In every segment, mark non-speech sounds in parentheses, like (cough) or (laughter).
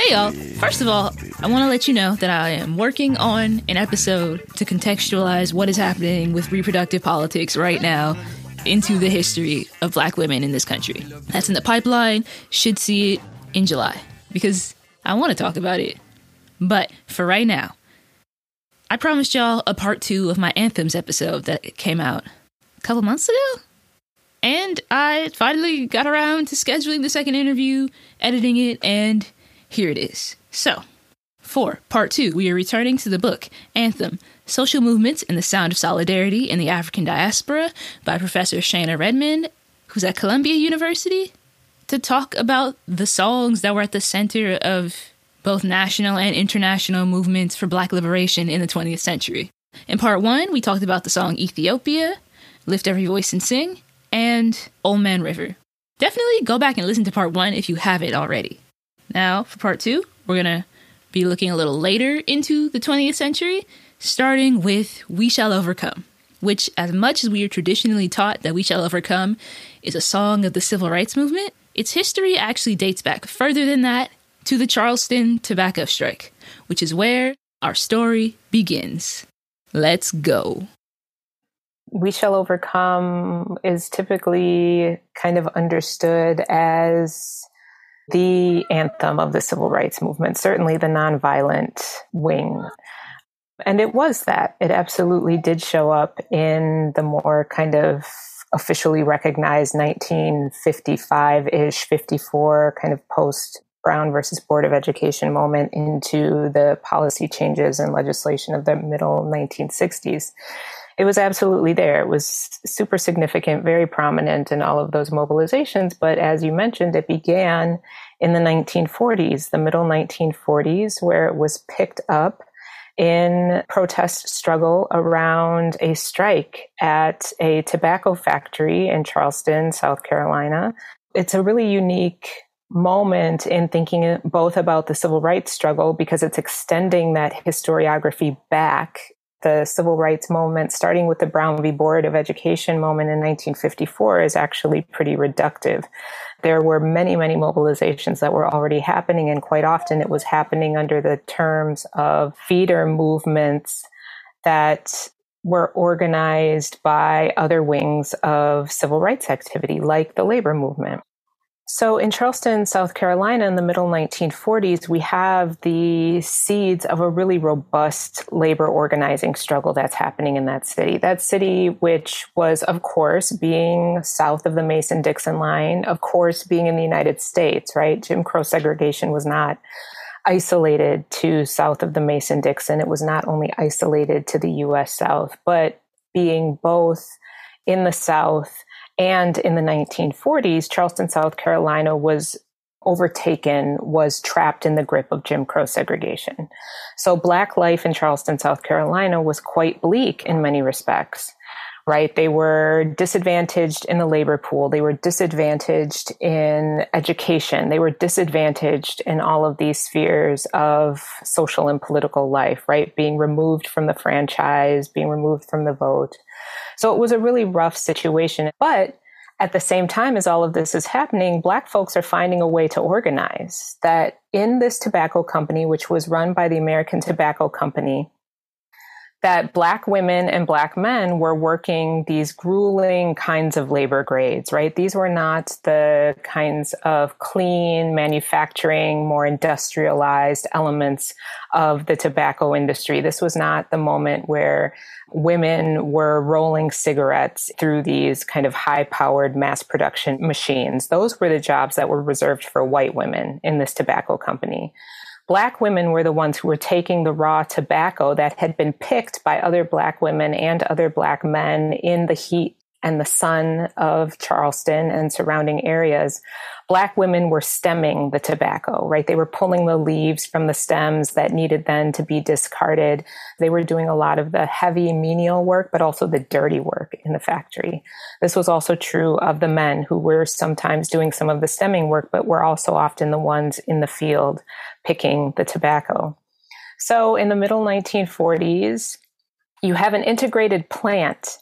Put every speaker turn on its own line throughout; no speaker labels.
Hey y'all. First of all, I want to let you know that I am working on an episode to contextualize what is happening with reproductive politics right now into the history of black women in this country. That's in the pipeline. Should see it in July because I want to talk about it. But for right now, I promised y'all a part two of my anthems episode that came out a couple months ago. And I finally got around to scheduling the second interview, editing it, and here it is. So, for part two, we are returning to the book Anthem Social Movements and the Sound of Solidarity in the African Diaspora by Professor Shana Redmond, who's at Columbia University, to talk about the songs that were at the center of both national and international movements for black liberation in the 20th century. In part one, we talked about the song Ethiopia, Lift Every Voice and Sing, and Old Man River. Definitely go back and listen to part one if you haven't already. Now, for part two, we're to be looking a little later into the 20th century, starting with We Shall Overcome, which, as much as we are traditionally taught that We Shall Overcome is a song of the civil rights movement, its history actually dates back further than that to the Charleston tobacco strike, which is where our story begins. Let's go.
We Shall Overcome is typically kind of understood as the anthem of the civil rights movement, certainly the nonviolent wing. And it was that. It absolutely did show up in the more kind of officially recognized 1955 ish, 54 kind of post Brown versus Board of Education moment into the policy changes and legislation of the middle 1960s it was absolutely there. It was super significant, very prominent in all of those mobilizations. But as you mentioned, it began in the 1940s, the middle 1940s, where it was picked up in protest struggle around a strike at a tobacco factory in Charleston, South Carolina. It's a really unique moment in thinking both about the civil rights struggle because it's extending that historiography back the civil rights movement, starting with the Brown v. Board of Education moment in 1954, is actually pretty reductive. There were many, many mobilizations that were already happening, and quite often it was happening under the terms of feeder movements that were organized by other wings of civil rights activity, like the labor movement. So in Charleston, South Carolina, in the middle 1940s, we have the seeds of a really robust labor organizing struggle that's happening in that city. That city, which was, of course, being south of the Mason Dixon line, of course, being in the United States, right? Jim Crow segregation was not isolated to south of the Mason Dixon. It was not only isolated to the US South, but being both in the South and in the 1940s, Charleston, South Carolina was overtaken, was trapped in the grip of Jim Crow segregation. So black life in Charleston, South Carolina was quite bleak in many respects right? They were disadvantaged in the labor pool. They were disadvantaged in education. They were disadvantaged in all of these spheres of social and political life, right? Being removed from the franchise, being removed from the vote. So it was a really rough situation. But at the same time as all of this is happening, Black folks are finding a way to organize. That in this tobacco company, which was run by the American Tobacco Company, that black women and black men were working these grueling kinds of labor grades, right? These were not the kinds of clean manufacturing, more industrialized elements of the tobacco industry. This was not the moment where women were rolling cigarettes through these kind of high powered mass production machines. Those were the jobs that were reserved for white women in this tobacco company. Black women were the ones who were taking the raw tobacco that had been picked by other black women and other black men in the heat and the sun of Charleston and surrounding areas, black women were stemming the tobacco, right? They were pulling the leaves from the stems that needed then to be discarded. They were doing a lot of the heavy menial work, but also the dirty work in the factory. This was also true of the men who were sometimes doing some of the stemming work, but were also often the ones in the field picking the tobacco. So in the middle 1940s, you have an integrated plant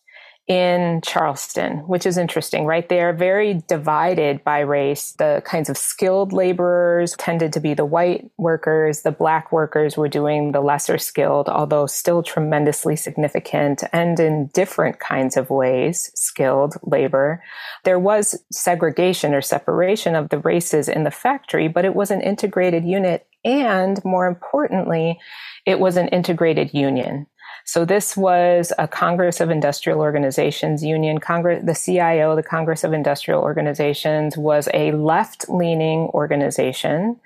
in Charleston, which is interesting, right? They are very divided by race. The kinds of skilled laborers tended to be the white workers. The black workers were doing the lesser skilled, although still tremendously significant and in different kinds of ways, skilled labor. There was segregation or separation of the races in the factory, but it was an integrated unit. And more importantly, it was an integrated union. So this was a Congress of Industrial Organizations union. Congress, the CIO, the Congress of Industrial Organizations, was a left-leaning organization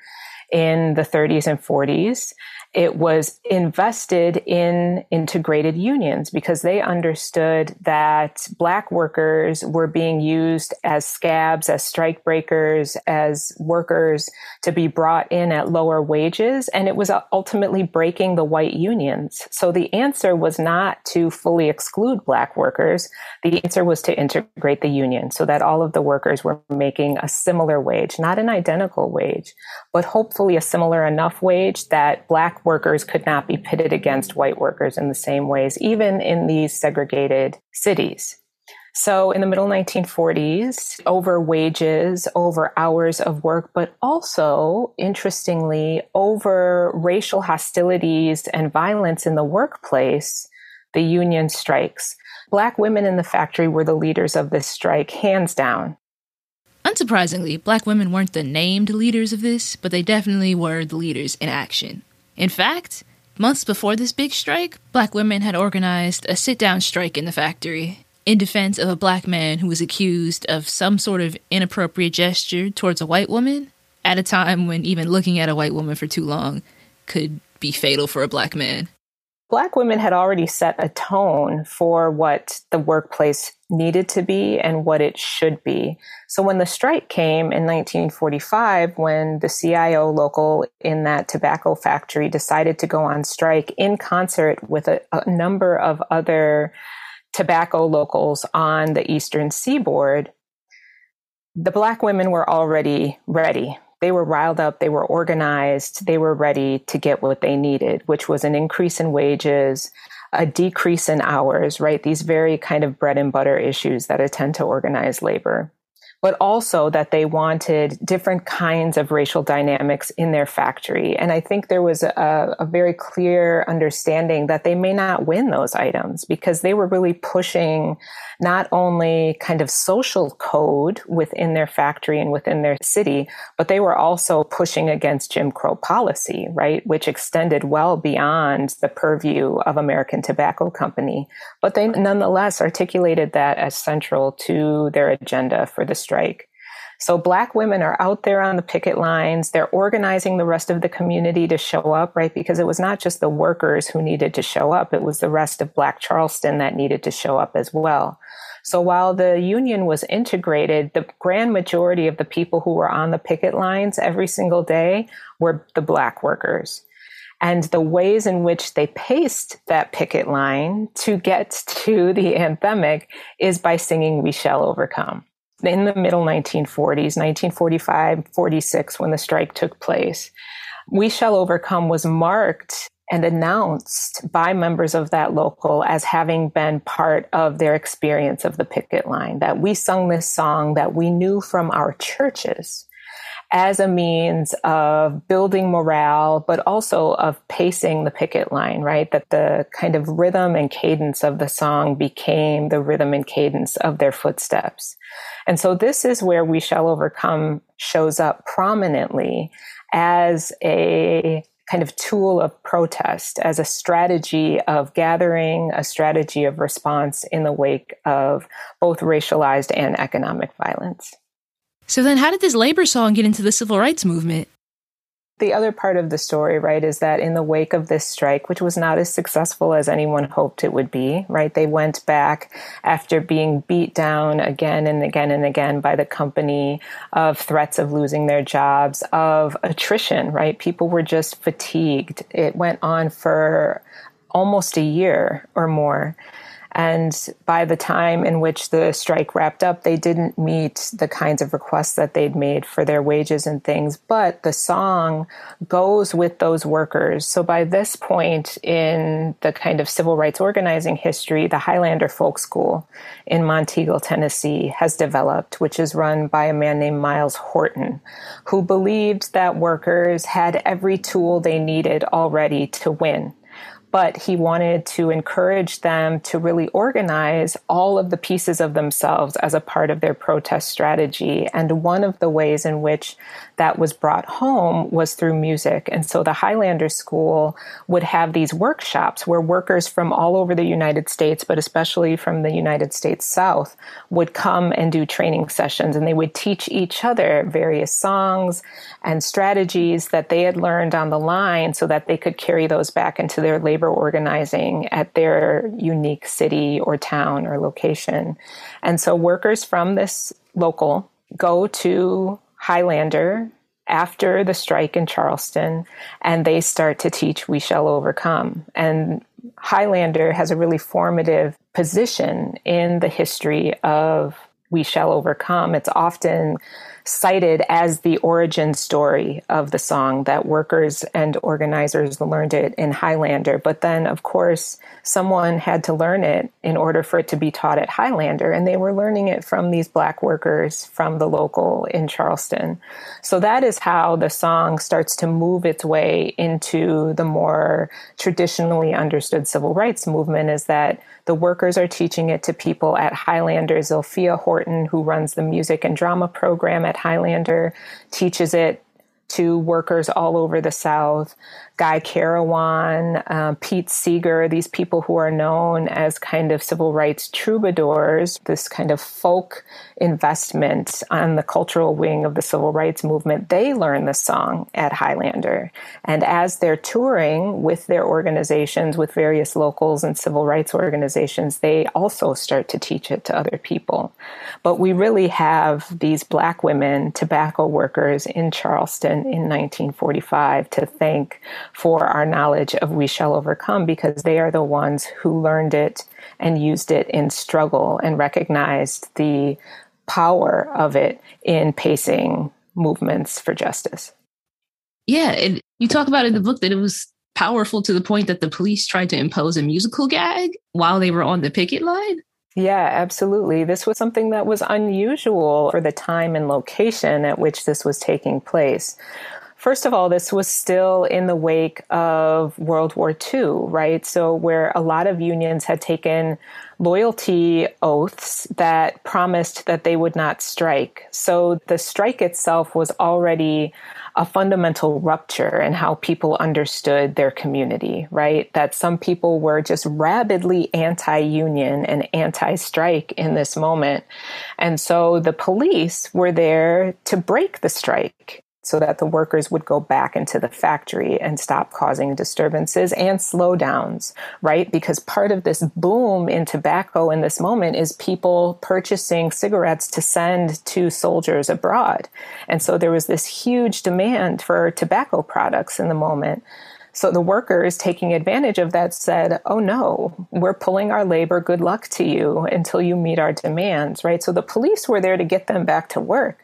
in the 30s and 40s it was invested in integrated unions because they understood that black workers were being used as scabs, as strike breakers, as workers to be brought in at lower wages. And it was uh, ultimately breaking the white unions. So the answer was not to fully exclude black workers. The answer was to integrate the union so that all of the workers were making a similar wage, not an identical wage, but hopefully a similar enough wage that black workers could not be pitted against white workers in the same ways, even in these segregated cities. So in the middle 1940s, over wages, over hours of work, but also, interestingly, over racial hostilities and violence in the workplace, the union strikes. Black women in the factory were the leaders of this strike, hands down.
Unsurprisingly, black women weren't the named leaders of this, but they definitely were the leaders in action. In fact, months before this big strike, black women had organized a sit down strike in the factory in defense of a black man who was accused of some sort of inappropriate gesture towards a white woman at a time when even looking at a white woman for too long could be fatal for a black man.
Black women had already set a tone for what the workplace needed to be and what it should be. So when the strike came in 1945, when the CIO local in that tobacco factory decided to go on strike in concert with a, a number of other tobacco locals on the eastern seaboard, the black women were already ready they were riled up, they were organized, they were ready to get what they needed, which was an increase in wages, a decrease in hours, right? These very kind of bread and butter issues that attend to organized labor but also that they wanted different kinds of racial dynamics in their factory. And I think there was a, a, very clear understanding that they may not win those items because they were really pushing not only kind of social code within their factory and within their city, but they were also pushing against Jim Crow policy, right? Which extended well beyond the purview of American Tobacco Company. But they nonetheless articulated that as central to their agenda for the strike. So black women are out there on the picket lines. They're organizing the rest of the community to show up, right? Because it was not just the workers who needed to show up. It was the rest of black Charleston that needed to show up as well. So while the union was integrated, the grand majority of the people who were on the picket lines every single day were the black workers. And the ways in which they paced that picket line to get to the (laughs) anthemic is by singing We Shall Overcome in the middle 1940s, 1945, 46, when the strike took place. We Shall Overcome was marked and announced by members of that local as having been part of their experience of the picket line, that we sung this song that we knew from our churches as a means of building morale, but also of pacing the picket line, right? That the kind of rhythm and cadence of the song became the rhythm and cadence of their footsteps. And so this is where We Shall Overcome shows up prominently as a kind of tool of protest, as a strategy of gathering, a strategy of response in the wake of both racialized and economic violence.
So then, how did this labor song get into the civil rights movement?
The other part of the story, right, is that in the wake of this strike, which was not as successful as anyone hoped it would be, right, they went back after being beat down again and again and again by the company of threats of losing their jobs, of attrition, right? People were just fatigued. It went on for almost a year or more. And by the time in which the strike wrapped up, they didn't meet the kinds of requests that they'd made for their wages and things. But the song goes with those workers. So by this point in the kind of civil rights organizing history, the Highlander Folk School in Monteagle, Tennessee has developed, which is run by a man named Myles Horton, who believed that workers had every tool they needed already to win but he wanted to encourage them to really organize all of the pieces of themselves as a part of their protest strategy. And one of the ways in which that was brought home was through music. And so the Highlander School would have these workshops where workers from all over the United States, but especially from the United States South, would come and do training sessions. And they would teach each other various songs and strategies that they had learned on the line so that they could carry those back into their labor organizing at their unique city or town or location. And so workers from this local go to Highlander after the strike in Charleston and they start to teach We Shall Overcome. And Highlander has a really formative position in the history of We Shall Overcome. It's often cited as the origin story of the song that workers and organizers learned it in Highlander. But then, of course, someone had to learn it in order for it to be taught at Highlander. And they were learning it from these black workers from the local in Charleston. So that is how the song starts to move its way into the more traditionally understood civil rights movement is that the workers are teaching it to people at Highlander. Zilphia who runs the music and drama program at Highlander, teaches it to workers all over the South. Guy Carawan, uh, Pete Seeger, these people who are known as kind of civil rights troubadours, this kind of folk investment on the cultural wing of the civil rights movement, they learn the song at Highlander. And as they're touring with their organizations, with various locals and civil rights organizations, they also start to teach it to other people. But we really have these black women, tobacco workers in Charleston in 1945 to thank for our knowledge of We Shall Overcome because they are the ones who learned it and used it in struggle and recognized the power of it in pacing movements for justice.
Yeah, and you talk about in the book that it was powerful to the point that the police tried to impose a musical gag while they were on the picket line.
Yeah, absolutely. This was something that was unusual for the time and location at which this was taking place. First of all, this was still in the wake of World War II, right? So, where a lot of unions had taken loyalty oaths that promised that they would not strike. So, the strike itself was already a fundamental rupture in how people understood their community, right? That some people were just rabidly anti union and anti strike in this moment. And so the police were there to break the strike so that the workers would go back into the factory and stop causing disturbances and slowdowns, right? Because part of this boom in tobacco in this moment is people purchasing cigarettes to send to soldiers abroad. And so there was this huge demand for tobacco products in the moment. So the workers taking advantage of that said, Oh no, we're pulling our labor. Good luck to you until you meet our demands, right? So the police were there to get them back to work.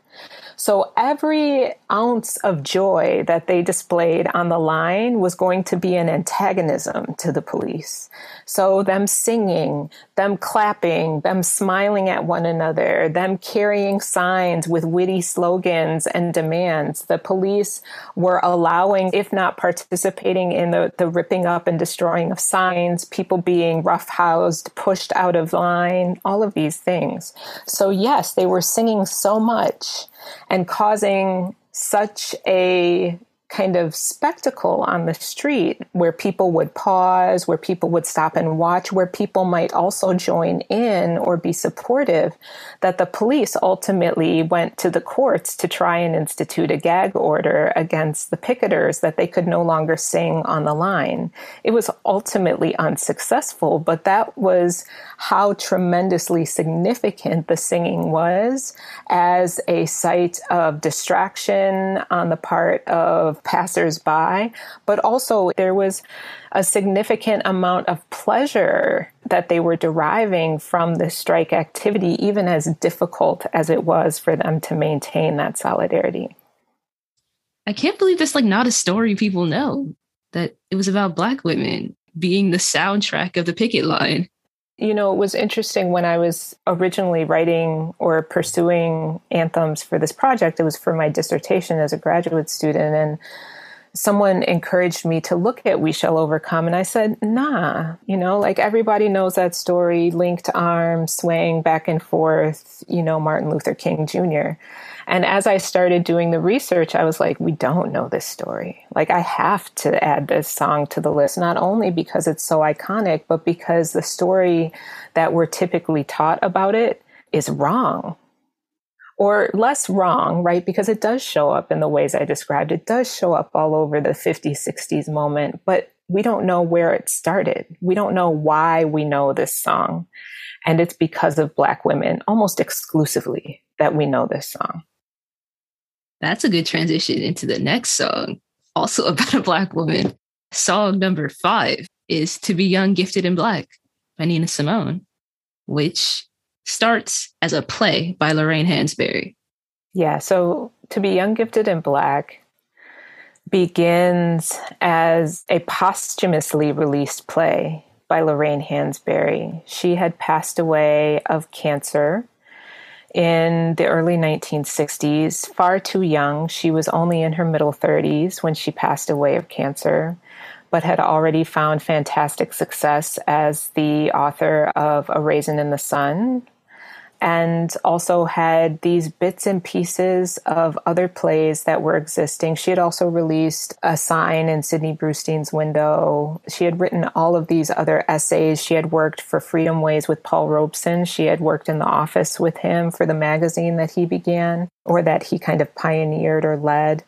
So every ounce of joy that they displayed on the line was going to be an antagonism to the police. So them singing, them clapping, them smiling at one another, them carrying signs with witty slogans and demands. The police were allowing, if not participating in the, the ripping up and destroying of signs, people being roughhoused, pushed out of line, all of these things. So yes, they were singing so much and causing such a kind of spectacle on the street where people would pause, where people would stop and watch, where people might also join in or be supportive, that the police ultimately went to the courts to try and institute a gag order against the picketers that they could no longer sing on the line. It was ultimately unsuccessful, but that was how tremendously significant the singing was as a site of distraction on the part of passersby, but also there was a significant amount of pleasure that they were deriving from the strike activity, even as difficult as it was for them to maintain that solidarity.
I can't believe that's like not a story people know that it was about Black women being the soundtrack of the picket line.
You know, it was interesting when I was originally writing or pursuing anthems for this project, it was for my dissertation as a graduate student. And someone encouraged me to look at We Shall Overcome. And I said, nah, you know, like everybody knows that story linked arms, swaying back and forth, you know, Martin Luther King Jr. And as I started doing the research, I was like, we don't know this story. Like, I have to add this song to the list, not only because it's so iconic, but because the story that we're typically taught about it is wrong or less wrong, right? Because it does show up in the ways I described. It does show up all over the 50s, 60s moment, but we don't know where it started. We don't know why we know this song. And it's because of Black women almost exclusively that we know this song.
That's a good transition into the next song, also (laughs) about a Black woman. Song number five is To Be Young, Gifted, and Black by Nina Simone, which starts as a play by Lorraine Hansberry.
Yeah, so To Be Young, Gifted, and Black begins as a posthumously released play by Lorraine Hansberry. She had passed away of cancer in the early 1960s, far too young. She was only in her middle 30s when she passed away of cancer, but had already found fantastic success as the author of A Raisin in the Sun, and also had these bits and pieces of other plays that were existing. She had also released a sign in Sidney Brustein's window. She had written all of these other essays. She had worked for Freedom Ways with Paul Robeson. She had worked in the office with him for the magazine that he began or that he kind of pioneered or led.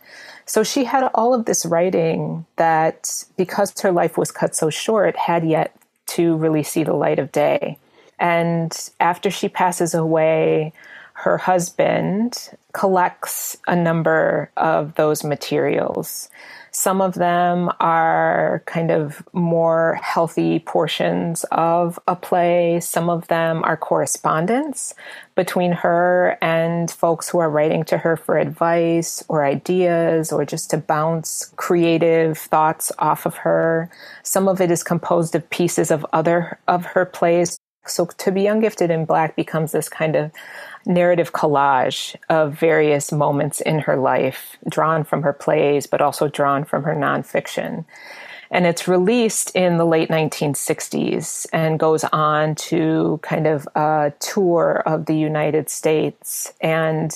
So she had all of this writing that, because her life was cut so short, had yet to really see the light of day. And after she passes away, her husband collects a number of those materials. Some of them are kind of more healthy portions of a play. Some of them are correspondence between her and folks who are writing to her for advice or ideas or just to bounce creative thoughts off of her. Some of it is composed of pieces of other of her plays so to be young, gifted, and black becomes this kind of narrative collage of various moments in her life, drawn from her plays, but also drawn from her nonfiction. And it's released in the late 1960s and goes on to kind of a tour of the United States. And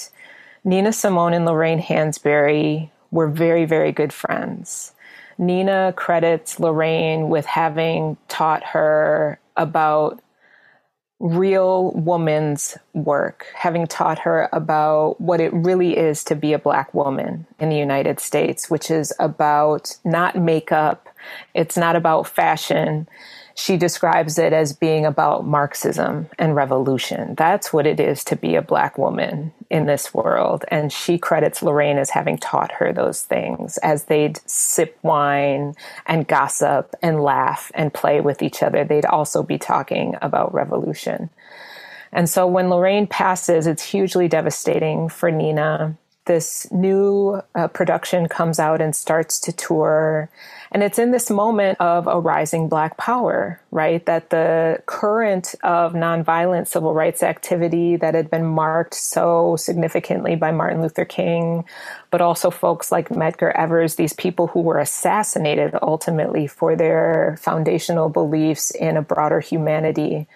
Nina Simone and Lorraine Hansberry were very, very good friends. Nina credits Lorraine with having taught her about real woman's work, having taught her about what it really is to be a black woman in the United States, which is about not makeup, it's not about fashion, she describes it as being about Marxism and revolution. That's what it is to be a Black woman in this world. And she credits Lorraine as having taught her those things as they'd sip wine and gossip and laugh and play with each other. They'd also be talking about revolution. And so when Lorraine passes, it's hugely devastating for Nina. This new uh, production comes out and starts to tour and it's in this moment of a rising Black power, right? That the current of nonviolent civil rights activity that had been marked so significantly by Martin Luther King, but also folks like Medgar Evers, these people who were assassinated ultimately for their foundational beliefs in a broader humanity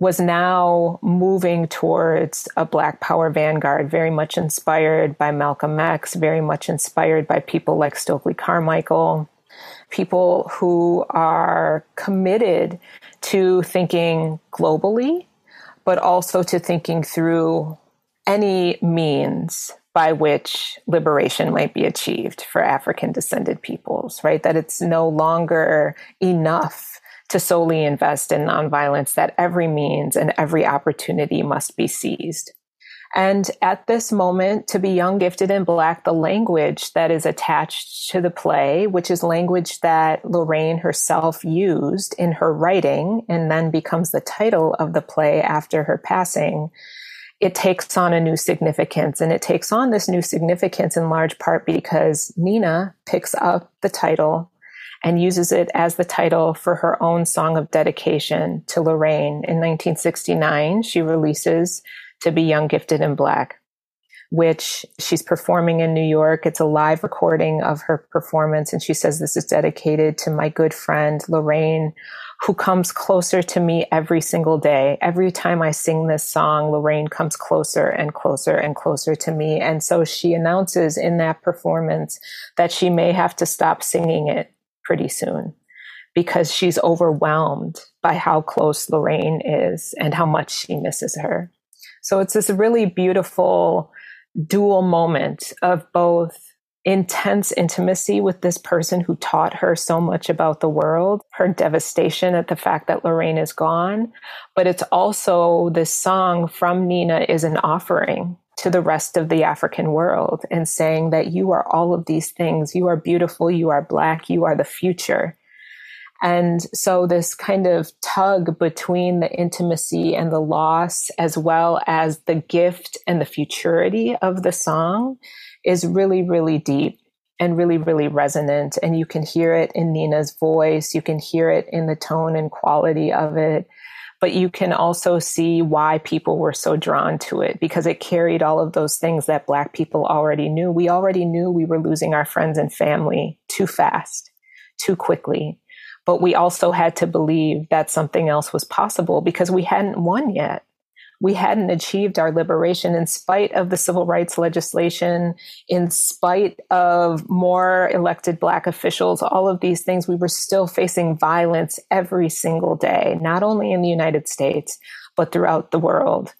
was now moving towards a Black Power vanguard, very much inspired by Malcolm X, very much inspired by people like Stokely Carmichael, people who are committed to thinking globally, but also to thinking through any means by which liberation might be achieved for African descended peoples, right? That it's no longer enough to solely invest in nonviolence, that every means and every opportunity must be seized. And at this moment, to be young, gifted, and black, the language that is attached to the play, which is language that Lorraine herself used in her writing and then becomes the title of the play after her passing, it takes on a new significance. And it takes on this new significance in large part because Nina picks up the title and uses it as the title for her own song of dedication to Lorraine. In 1969, she releases To Be Young, Gifted, and Black, which she's performing in New York. It's a live recording of her performance. And she says, This is dedicated to my good friend, Lorraine, who comes closer to me every single day. Every time I sing this song, Lorraine comes closer and closer and closer to me. And so she announces in that performance that she may have to stop singing it pretty soon because she's overwhelmed by how close Lorraine is and how much she misses her. So it's this really beautiful dual moment of both intense intimacy with this person who taught her so much about the world, her devastation at the fact that Lorraine is gone. But it's also this song from Nina is an offering to the rest of the African world and saying that you are all of these things. You are beautiful. You are black. You are the future. And so this kind of tug between the intimacy and the loss, as well as the gift and the futurity of the song is really, really deep and really, really resonant. And you can hear it in Nina's voice. You can hear it in the tone and quality of it but you can also see why people were so drawn to it because it carried all of those things that Black people already knew. We already knew we were losing our friends and family too fast, too quickly. But we also had to believe that something else was possible because we hadn't won yet we hadn't achieved our liberation in spite of the civil rights legislation, in spite of more elected black officials, all of these things, we were still facing violence every single day, not only in the United States, but throughout the world.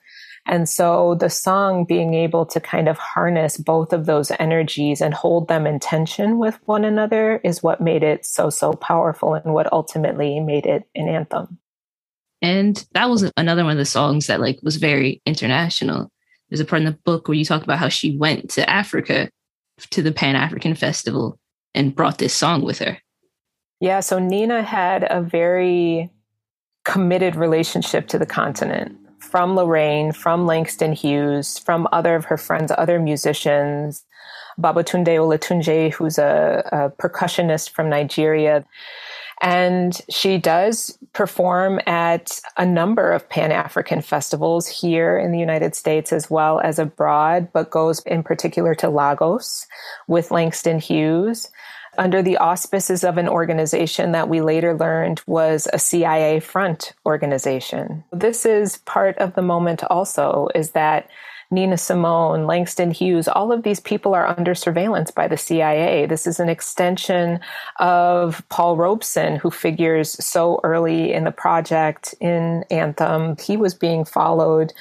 And so the song being able to kind of harness both of those energies and hold them in tension with one another is what made it so, so powerful and what ultimately made it an anthem.
And that was another one of the songs that like was very international. There's a part in the book where you talk about how she went to Africa to the Pan African Festival and brought this song with her.
Yeah, so Nina had a very committed relationship to the continent from Lorraine, from Langston Hughes, from other of her friends, other musicians, Babatunde Olatunji, who's a, a percussionist from Nigeria. And she does perform at a number of Pan African festivals here in the United States as well as abroad, but goes in particular to Lagos with Langston Hughes under the auspices of an organization that we later learned was a CIA front organization. This is part of the moment also is that Nina Simone, Langston Hughes, all of these people are under surveillance by the CIA. This is an extension of Paul Robeson, who figures so early in the project in Anthem. He was being followed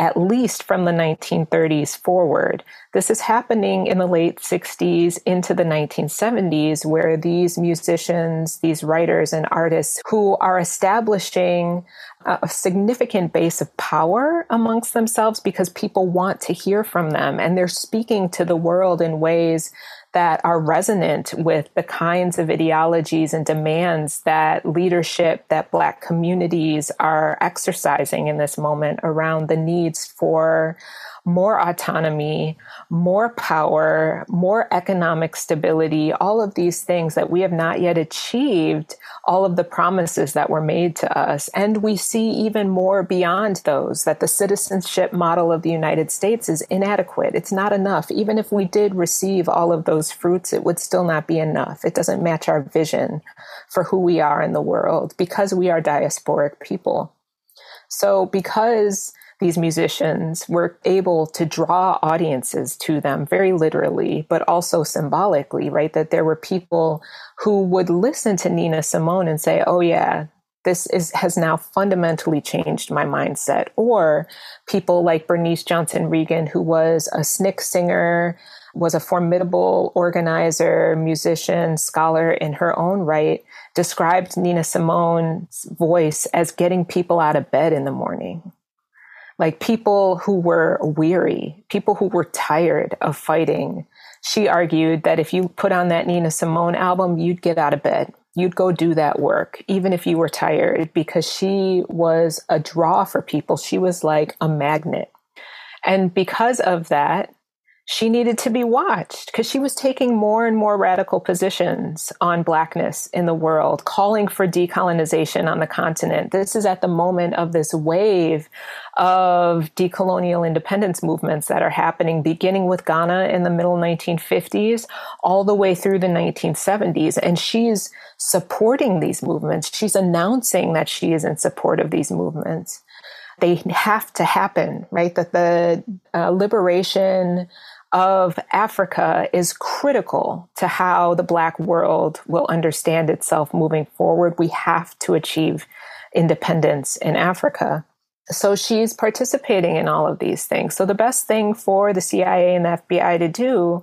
at least from the 1930s forward. This is happening in the late 60s into the 1970s, where these musicians, these writers and artists who are establishing a significant base of power amongst themselves because people want to hear from them and they're speaking to the world in ways that are resonant with the kinds of ideologies and demands that leadership that black communities are exercising in this moment around the needs for more autonomy, more power, more economic stability, all of these things that we have not yet achieved, all of the promises that were made to us. And we see even more beyond those that the citizenship model of the United States is inadequate. It's not enough. Even if we did receive all of those fruits, it would still not be enough. It doesn't match our vision for who we are in the world because we are diasporic people. So because these musicians were able to draw audiences to them very literally, but also symbolically, right? That there were people who would listen to Nina Simone and say, oh, yeah, this is has now fundamentally changed my mindset or people like bernice johnson Reagon who was a SNCC singer was a formidable organizer musician scholar in her own right described nina simone's voice as getting people out of bed in the morning like people who were weary, people who were tired of fighting. She argued that if you put on that Nina Simone album, you'd get out of bed. You'd go do that work, even if you were tired, because she was a draw for people. She was like a magnet. And because of that, she needed to be watched because she was taking more and more radical positions on blackness in the world, calling for decolonization on the continent. This is at the moment of this wave of decolonial independence movements that are happening, beginning with Ghana in the middle 1950s, all the way through the 1970s. And she's supporting these movements. She's announcing that she is in support of these movements they have to happen, right? That the uh, liberation of Africa is critical to how the Black world will understand itself moving forward. We have to achieve independence in Africa. So she's participating in all of these things. So the best thing for the CIA and the FBI to do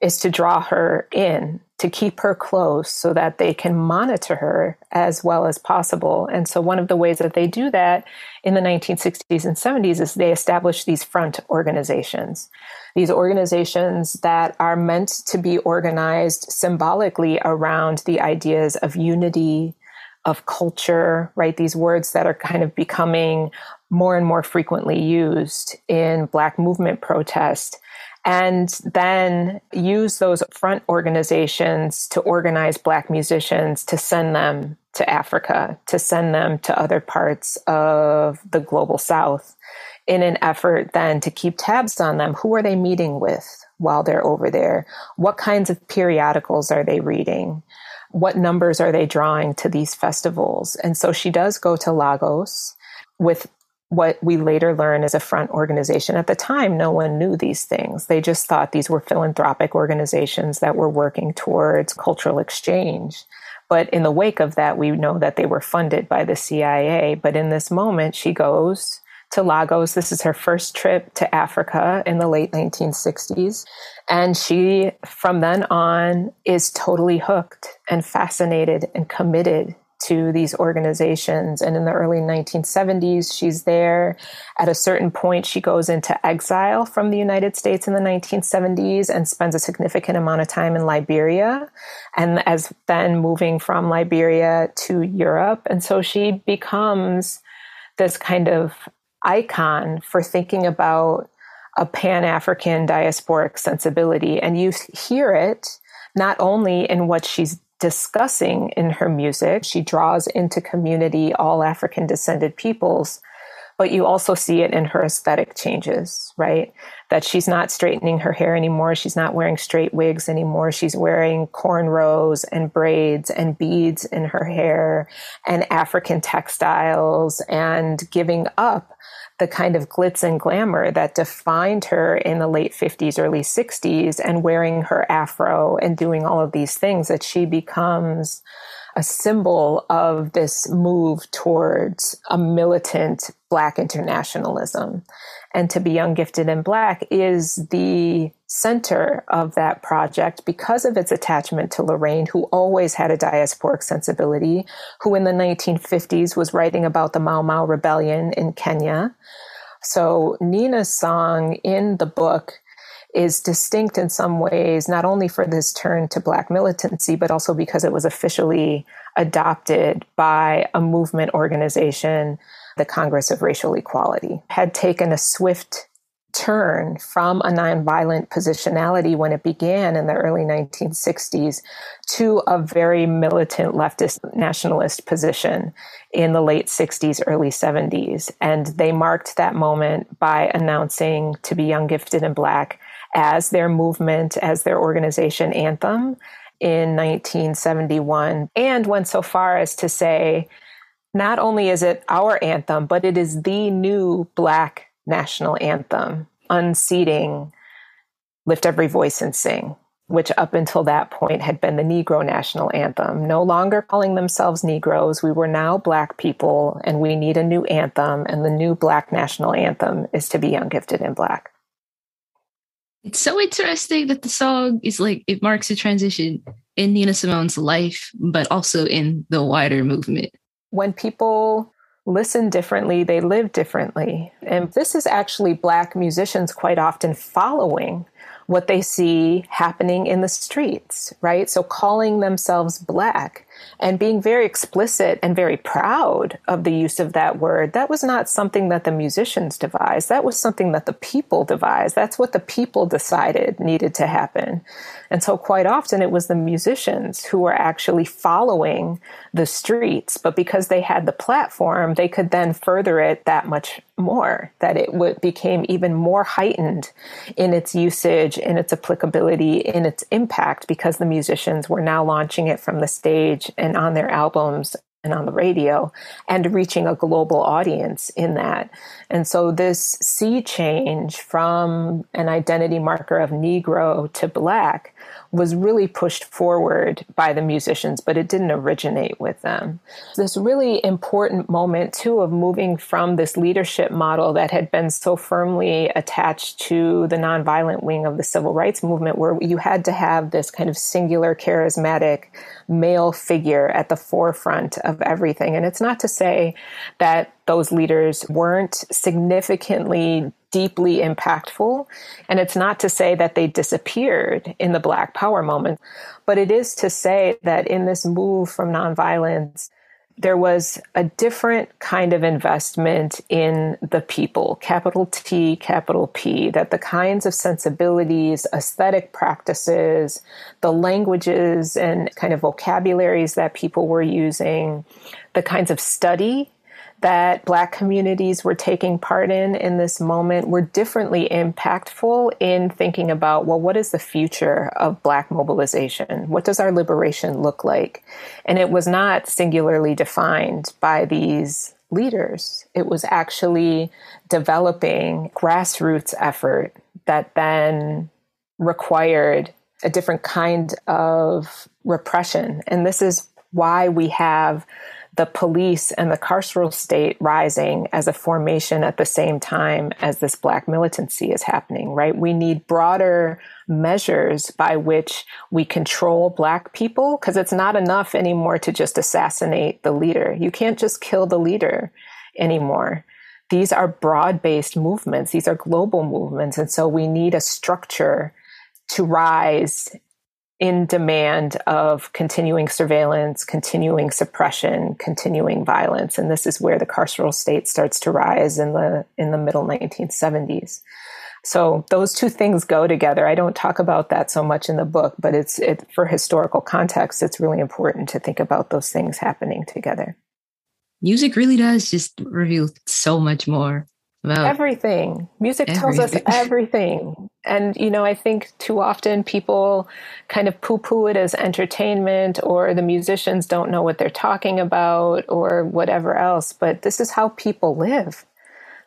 is to draw her in, to keep her close so that they can monitor her as well as possible. And so one of the ways that they do that in the 1960s and 70s is they establish these front organizations these organizations that are meant to be organized symbolically around the ideas of unity, of culture, right? These words that are kind of becoming more and more frequently used in Black movement protest. And then use those front organizations to organize Black musicians to send them to Africa, to send them to other parts of the global South in an effort then to keep tabs on them. Who are they meeting with while they're over there? What kinds of periodicals are they reading? What numbers are they drawing to these festivals? And so she does go to Lagos with what we later learn is a front organization. At the time, no one knew these things. They just thought these were philanthropic organizations that were working towards cultural exchange. But in the wake of that, we know that they were funded by the CIA. But in this moment, she goes to Lagos. This is her first trip to Africa in the late 1960s. And she, from then on, is totally hooked and fascinated and committed to these organizations. And in the early 1970s, she's there. At a certain point, she goes into exile from the United States in the 1970s and spends a significant amount of time in Liberia. And as then moving from Liberia to Europe. And so she becomes this kind of icon for thinking about a Pan African diasporic sensibility. And you hear it not only in what she's discussing in her music, she draws into community all African descended peoples, but you also see it in her aesthetic changes, right? That she's not straightening her hair anymore. She's not wearing straight wigs anymore. She's wearing cornrows and braids and beads in her hair and African textiles and giving up the kind of glitz and glamour that defined her in the late 50s, early 60s, and wearing her afro and doing all of these things, that she becomes a symbol of this move towards a militant Black internationalism. And to be young, gifted, and Black is the center of that project because of its attachment to Lorraine, who always had a diasporic sensibility, who in the 1950s was writing about the Mau Mau rebellion in Kenya. So Nina's song in the book is distinct in some ways, not only for this turn to Black militancy, but also because it was officially adopted by a movement organization the Congress of Racial Equality, had taken a swift turn from a nonviolent positionality when it began in the early 1960s to a very militant leftist nationalist position in the late 60s, early 70s. And they marked that moment by announcing to be young, gifted, and black as their movement, as their organization anthem in 1971, and went so far as to say, not only is it our anthem, but it is the new Black national anthem, unseating Lift Every Voice and Sing, which up until that point had been the Negro national anthem. No longer calling themselves Negroes, we were now Black people, and we need a new anthem, and the new Black national anthem is to be Young, Gifted, and Black.
It's so interesting that the song is like it marks a transition in Nina Simone's life, but also in the wider movement
when people listen differently, they live differently. And this is actually Black musicians quite often following what they see happening in the streets, right? So calling themselves Black and being very explicit and very proud of the use of that word. That was not something that the musicians devised. That was something that the people devised. That's what the people decided needed to happen. And so quite often it was the musicians who were actually following the streets. But because they had the platform, they could then further it that much more, that it would, became even more heightened in its usage, in its applicability, in its impact, because the musicians were now launching it from the stage and on their albums and on the radio and reaching a global audience in that. And so this sea change from an identity marker of Negro to Black was really pushed forward by the musicians, but it didn't originate with them. This really important moment, too, of moving from this leadership model that had been so firmly attached to the nonviolent wing of the civil rights movement, where you had to have this kind of singular, charismatic male figure at the forefront of everything. And it's not to say that those leaders weren't significantly deeply impactful. And it's not to say that they disappeared in the Black Power moment, but it is to say that in this move from nonviolence, there was a different kind of investment in the people, capital T, capital P, that the kinds of sensibilities, aesthetic practices, the languages and kind of vocabularies that people were using, the kinds of study that Black communities were taking part in in this moment were differently impactful in thinking about, well, what is the future of Black mobilization? What does our liberation look like? And it was not singularly defined by these leaders. It was actually developing grassroots effort that then required a different kind of repression. And this is why we have the police and the carceral state rising as a formation at the same time as this black militancy is happening, right? We need broader measures by which we control black people because it's not enough anymore to just assassinate the leader. You can't just kill the leader anymore. These are broad based movements. These are global movements. And so we need a structure to rise in demand of continuing surveillance, continuing suppression, continuing violence. And this is where the carceral state starts to rise in the in the middle 1970s. So those two things go together. I don't talk about that so much in the book, but it's it, for historical context, it's really important to think about those things happening together.
Music really does just reveal so much more
about everything. Music everything. tells us (laughs) everything. And, you know, I think too often people kind of poo poo it as entertainment or the musicians don't know what they're talking about or whatever else. But this is how people live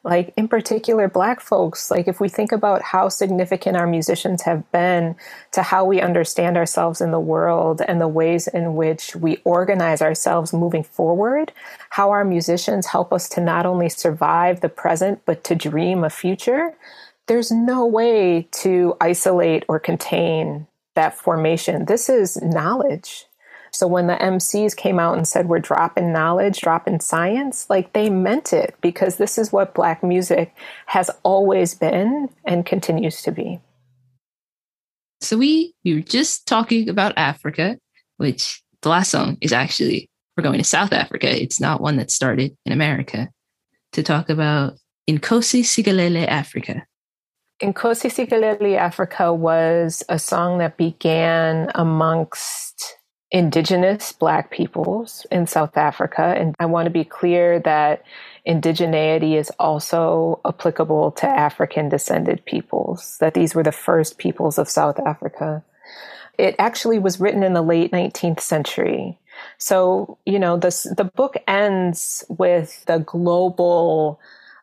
like in particular black folks like if we think about how significant our musicians have been to how we understand ourselves in the world and the ways in which we organize ourselves moving forward how our musicians help us to not only survive the present but to dream a future there's no way to isolate or contain that formation. This is knowledge so when the MCs came out and said, we're dropping knowledge, dropping science, like they meant it because this is what Black music has always been and continues to be.
So we, we were just talking about Africa, which the last song is actually, we're going to South Africa. It's not one that started in America to talk about Nkosi Sikelel' Africa.
Nkosi Sikelel' Africa was a song that began amongst indigenous Black peoples in South Africa. And I want to be clear that indigeneity is also applicable to African descended peoples, that these were the first peoples of South Africa. It actually was written in the late 19th century. So, you know, this, the book ends with the global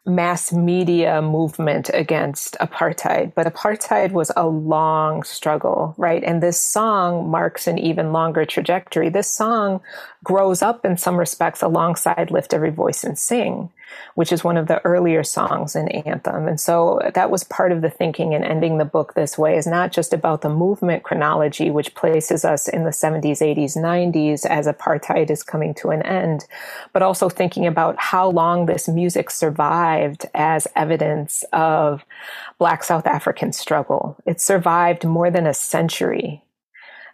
mass media movement against apartheid, but apartheid was a long struggle, right? And this song marks an even longer trajectory. This song grows up in some respects alongside Lift Every Voice and Sing which is one of the earlier songs in Anthem. And so that was part of the thinking in ending the book this way is not just about the movement chronology, which places us in the 70s, 80s, 90s as apartheid is coming to an end, but also thinking about how long this music survived as evidence of Black South African struggle. It survived more than a century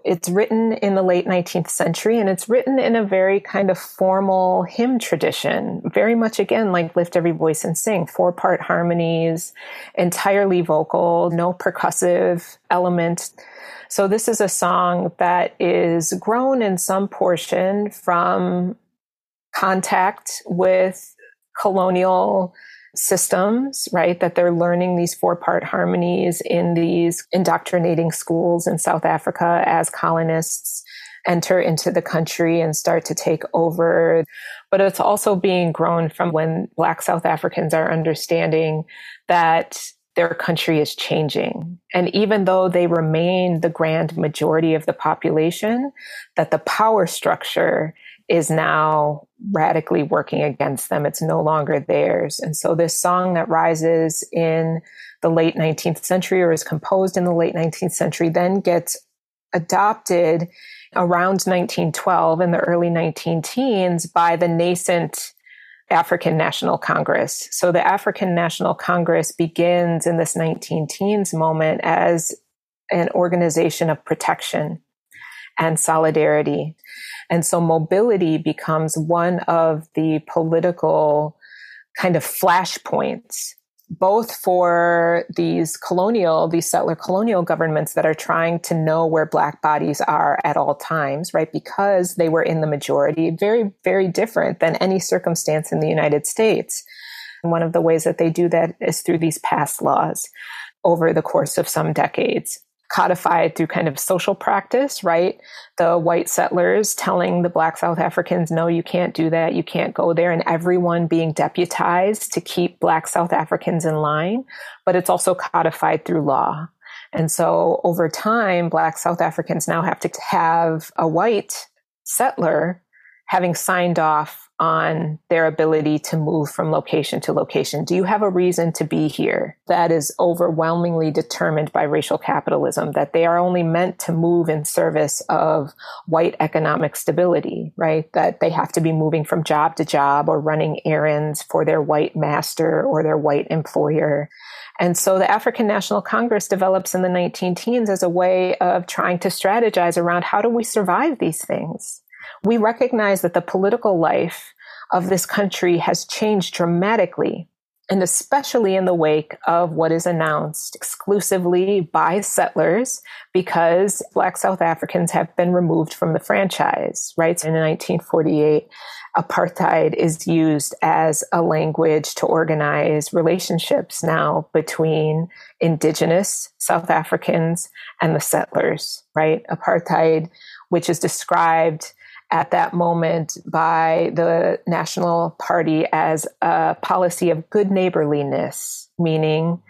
it's written in the late 19th century and it's written in a very kind of formal hymn tradition, very much again like Lift Every Voice and Sing, four part harmonies, entirely vocal, no percussive element. So this is a song that is grown in some portion from contact with colonial systems, right? That they're learning these four part harmonies in these indoctrinating schools in South Africa as colonists enter into the country and start to take over. But it's also being grown from when Black South Africans are understanding that their country is changing. And even though they remain the grand majority of the population, that the power structure is now radically working against them. It's no longer theirs. And so this song that rises in the late 19th century or is composed in the late 19th century then gets adopted around 1912 in the early 19 teens by the nascent African National Congress. So the African National Congress begins in this 19 teens moment as an organization of protection and solidarity. And so mobility becomes one of the political kind of flashpoints, both for these colonial, these settler colonial governments that are trying to know where black bodies are at all times, right? Because they were in the majority, very, very different than any circumstance in the United States. And one of the ways that they do that is through these past laws over the course of some decades codified through kind of social practice, right? The white settlers telling the black South Africans, no, you can't do that. You can't go there. And everyone being deputized to keep black South Africans in line. But it's also codified through law. And so over time, black South Africans now have to have a white settler having signed off on their ability to move from location to location. Do you have a reason to be here? That is overwhelmingly determined by racial capitalism, that they are only meant to move in service of white economic stability, right? That they have to be moving from job to job or running errands for their white master or their white employer. And so the African National Congress develops in the 19 teens as a way of trying to strategize around how do we survive these things? We recognize that the political life of this country has changed dramatically, and especially in the wake of what is announced exclusively by settlers because Black South Africans have been removed from the franchise, right? So in 1948, apartheid is used as a language to organize relationships now between indigenous South Africans and the settlers, right? Apartheid, which is described at that moment by the National Party as a policy of good neighborliness, meaning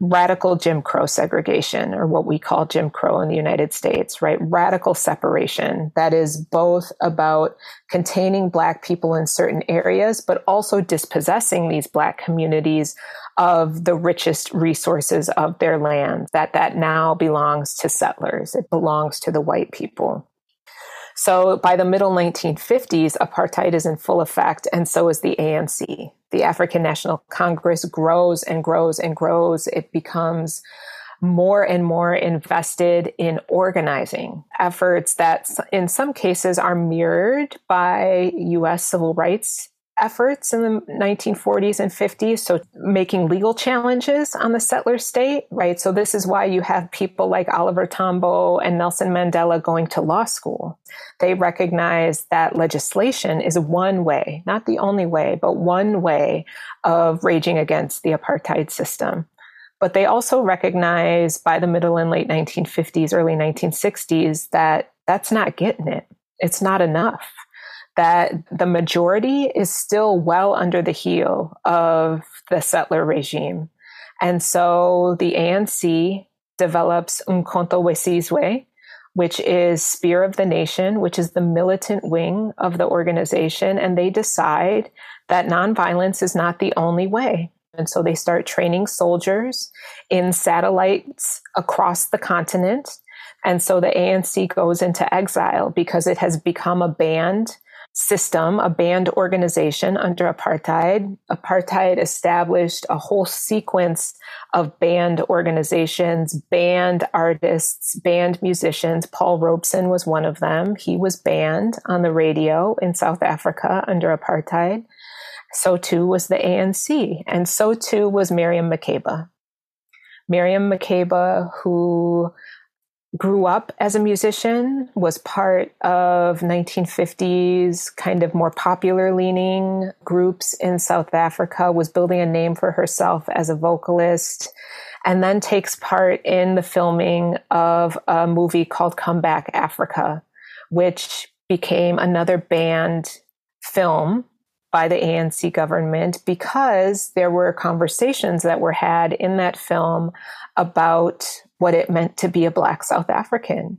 radical Jim Crow segregation, or what we call Jim Crow in the United States, right? Radical separation that is both about containing Black people in certain areas, but also dispossessing these Black communities of the richest resources of their land, that that now belongs to settlers. It belongs to the white people. So by the middle 1950s, apartheid is in full effect, and so is the ANC. The African National Congress grows and grows and grows. It becomes more and more invested in organizing efforts that in some cases are mirrored by US civil rights efforts in the 1940s and 50s. So making legal challenges on the settler state, right? So this is why you have people like Oliver Tambo and Nelson Mandela going to law school. They recognize that legislation is one way, not the only way, but one way of raging against the apartheid system. But they also recognize by the middle and late 1950s, early 1960s that that's not getting it. It's not enough that the majority is still well under the heel of the settler regime. And so the ANC develops Umkhonto we which is Spear of the Nation, which is the militant wing of the organization. And they decide that nonviolence is not the only way. And so they start training soldiers in satellites across the continent. And so the ANC goes into exile because it has become a banned system, a banned organization under apartheid. Apartheid established a whole sequence of banned organizations, banned artists, banned musicians. Paul Robeson was one of them. He was banned on the radio in South Africa under apartheid. So too was the ANC, and so too was Miriam Makeba. Miriam Makeba, who grew up as a musician, was part of 1950s kind of more popular leaning groups in South Africa, was building a name for herself as a vocalist, and then takes part in the filming of a movie called Come Back Africa, which became another banned film by the ANC government because there were conversations that were had in that film about what it meant to be a Black South African.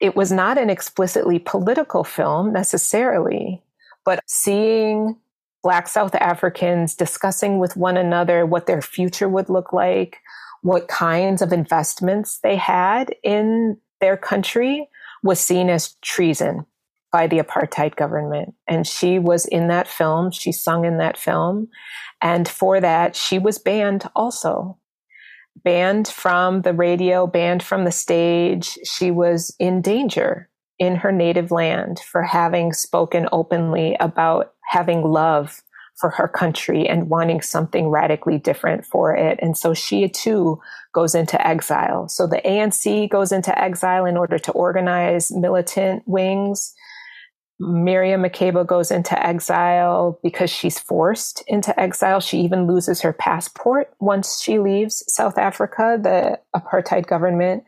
It was not an explicitly political film necessarily, but seeing Black South Africans discussing with one another what their future would look like, what kinds of investments they had in their country was seen as treason by the apartheid government. And she was in that film. She sung in that film. And for that, she was banned also. Banned from the radio, banned from the stage. She was in danger in her native land for having spoken openly about having love for her country and wanting something radically different for it. And so she too goes into exile. So the ANC goes into exile in order to organize militant wings Miriam Makeba goes into exile because she's forced into exile. She even loses her passport once she leaves South Africa. The apartheid government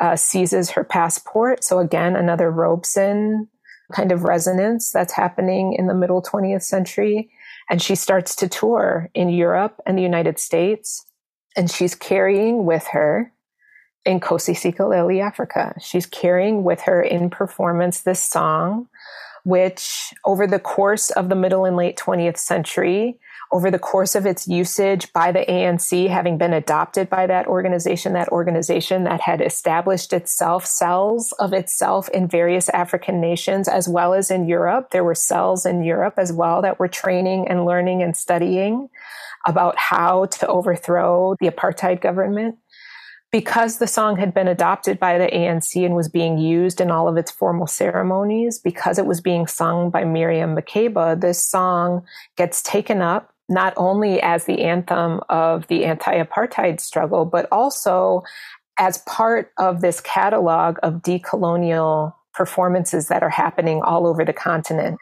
uh, seizes her passport. So again, another Robeson kind of resonance that's happening in the middle 20th century. And she starts to tour in Europe and the United States. And she's carrying with her Nkosi Sikelel' Africa. She's carrying with her in performance this song which over the course of the middle and late 20th century, over the course of its usage by the ANC, having been adopted by that organization, that organization that had established itself, cells of itself in various African nations, as well as in Europe. There were cells in Europe as well that were training and learning and studying about how to overthrow the apartheid government because the song had been adopted by the ANC and was being used in all of its formal ceremonies, because it was being sung by Miriam Makeba, this song gets taken up not only as the anthem of the anti apartheid struggle, but also as part of this catalog of decolonial performances that are happening all over the continent.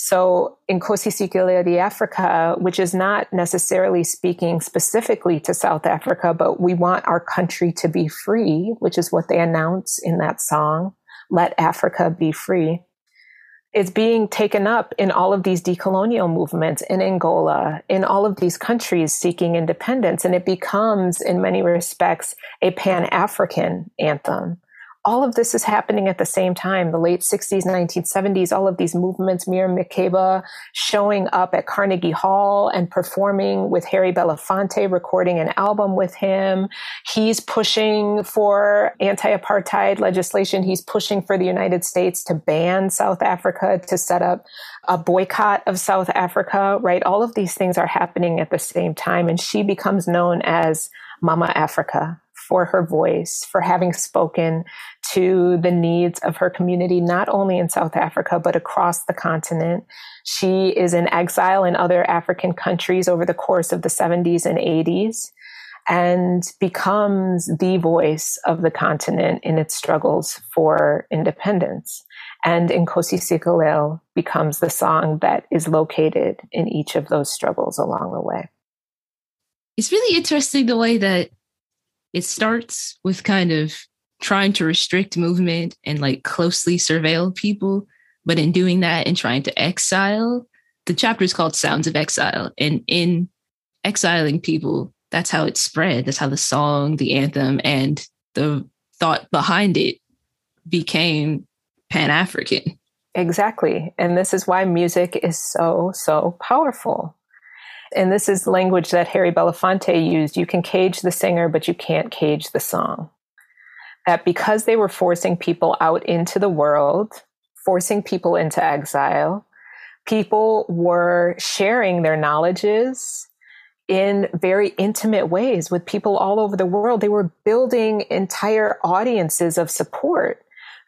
So Nkosi Sikelel' Africa, which is not necessarily speaking specifically to South Africa, but we want our country to be free, which is what they announce in that song. Let Africa be free. Is being taken up in all of these decolonial movements in Angola, in all of these countries seeking independence. And it becomes, in many respects, a Pan African anthem all of this is happening at the same time. The late 60s, 1970s, all of these movements, Miriam Makeba showing up at Carnegie Hall and performing with Harry Belafonte, recording an album with him. He's pushing for anti-apartheid legislation. He's pushing for the United States to ban South Africa, to set up a boycott of South Africa, right? All of these things are happening at the same time. And she becomes known as Mama Africa for her voice, for having spoken to the needs of her community, not only in South Africa, but across the continent. She is in exile in other African countries over the course of the 70s and 80s and becomes the voice of the continent in its struggles for independence. And Nkosi Sikelel becomes the song that is located in each of those struggles along the way.
It's really interesting the way that it starts with kind of trying to restrict movement and like closely surveil people But in doing that and trying to exile, the chapter is called Sounds of Exile. And in exiling people, that's how it spread. That's how the song, the anthem, and the thought behind it became Pan African.
Exactly. And this is why music is so, so powerful. And this is language that Harry Belafonte used. You can cage the singer, but you can't cage the song. That because they were forcing people out into the world, forcing people into exile, people were sharing their knowledges in very intimate ways with people all over the world. They were building entire audiences of support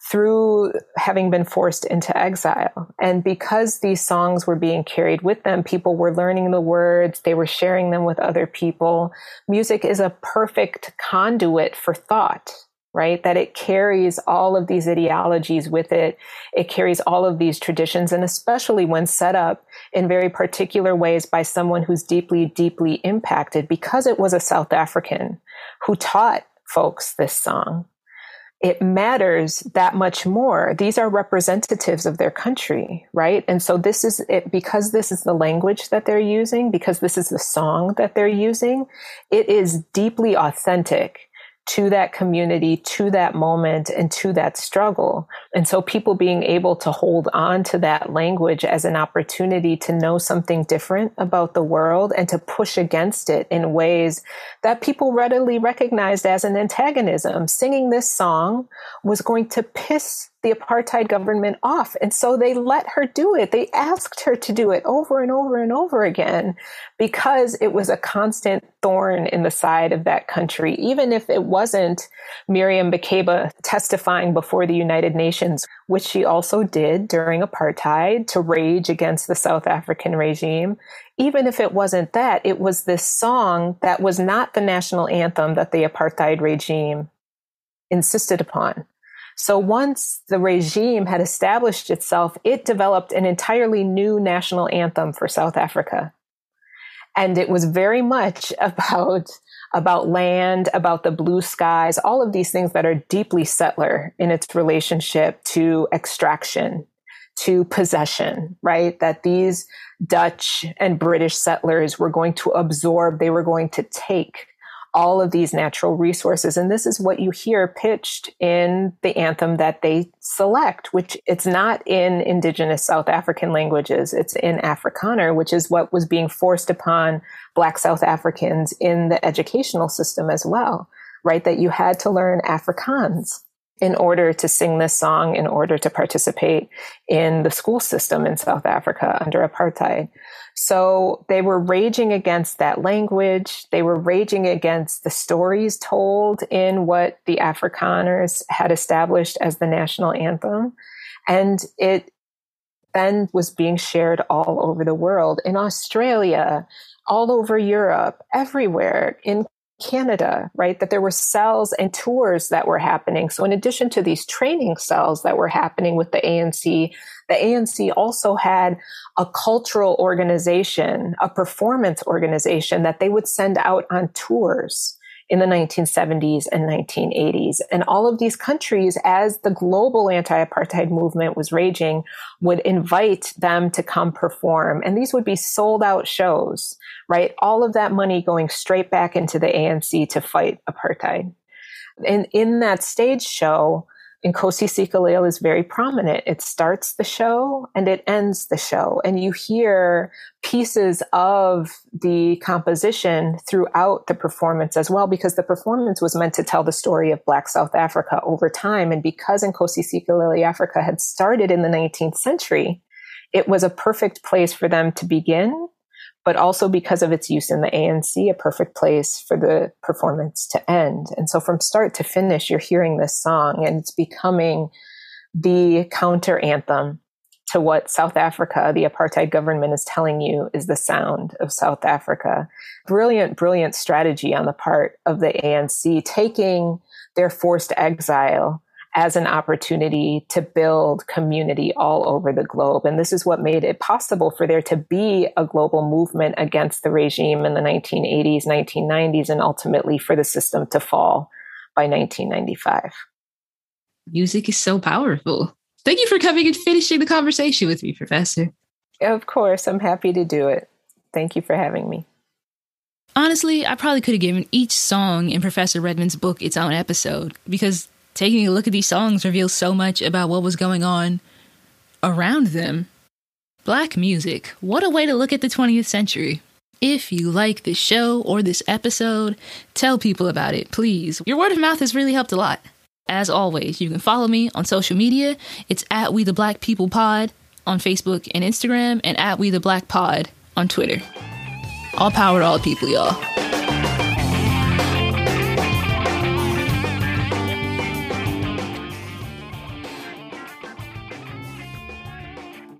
through having been forced into exile. And because these songs were being carried with them, people were learning the words, they were sharing them with other people. Music is a perfect conduit for thought right? That it carries all of these ideologies with it. It carries all of these traditions, and especially when set up in very particular ways by someone who's deeply, deeply impacted because it was a South African who taught folks this song. It matters that much more. These are representatives of their country, right? And so this is it because this is the language that they're using, because this is the song that they're using, it is deeply authentic to that community, to that moment, and to that struggle. And so people being able to hold on to that language as an opportunity to know something different about the world and to push against it in ways that people readily recognized as an antagonism. Singing this song was going to piss the apartheid government off. And so they let her do it. They asked her to do it over and over and over again because it was a constant thorn in the side of that country. Even if it wasn't Miriam Makeba testifying before the United Nations, which she also did during apartheid to rage against the South African regime. Even if it wasn't that, it was this song that was not the national anthem that the apartheid regime insisted upon. So once the regime had established itself, it developed an entirely new national anthem for South Africa. And it was very much (laughs) about, about land, about the blue skies, all of these things that are deeply settler in its relationship to extraction, to possession, right? That these Dutch and British settlers were going to absorb, they were going to take all of these natural resources. And this is what you hear pitched in the anthem that they select, which it's not in indigenous South African languages. It's in Afrikaner, which is what was being forced upon Black South Africans in the educational system as well, right? That you had to learn Afrikaans in order to sing this song, in order to participate in the school system in South Africa under apartheid. So they were raging against that language. They were raging against the stories told in what the Afrikaners had established as the national anthem. And it then was being shared all over the world in Australia, all over Europe, everywhere, in Canada, right? That there were cells and tours that were happening. So in addition to these training cells that were happening with the ANC, the ANC also had a cultural organization, a performance organization that they would send out on tours in the 1970s and 1980s. And all of these countries, as the global anti-apartheid movement was raging, would invite them to come perform. And these would be sold out shows, right? All of that money going straight back into the ANC to fight apartheid. And in that stage show, Nkosi Sikelel is very prominent. It starts the show and it ends the show. And you hear pieces of the composition throughout the performance as well, because the performance was meant to tell the story of Black South Africa over time. And because Nkosi Sikelel Africa had started in the 19th century, it was a perfect place for them to begin but also because of its use in the ANC, a perfect place for the performance to end. And so from start to finish, you're hearing this song and it's becoming the counter anthem to what South Africa, the apartheid government is telling you is the sound of South Africa. Brilliant, brilliant strategy on the part of the ANC, taking their forced exile as an opportunity to build community all over the globe. And this is what made it possible for there to be a global movement against the regime in the 1980s, 1990s, and ultimately for the system to fall by 1995.
Music is so powerful. Thank you for coming and finishing the conversation with me, Professor.
Of course, I'm happy to do it. Thank you for having me.
Honestly, I probably could have given each song in Professor Redmond's book its own episode because taking a look at these songs reveals so much about what was going on around them. Black music, what a way to look at the 20th century. If you like this show or this episode, tell people about it, please. Your word of mouth has really helped a lot. As always, you can follow me on social media. It's at We the Black People Pod on Facebook and Instagram, and at We the Black Pod on Twitter. All power to all people, y'all.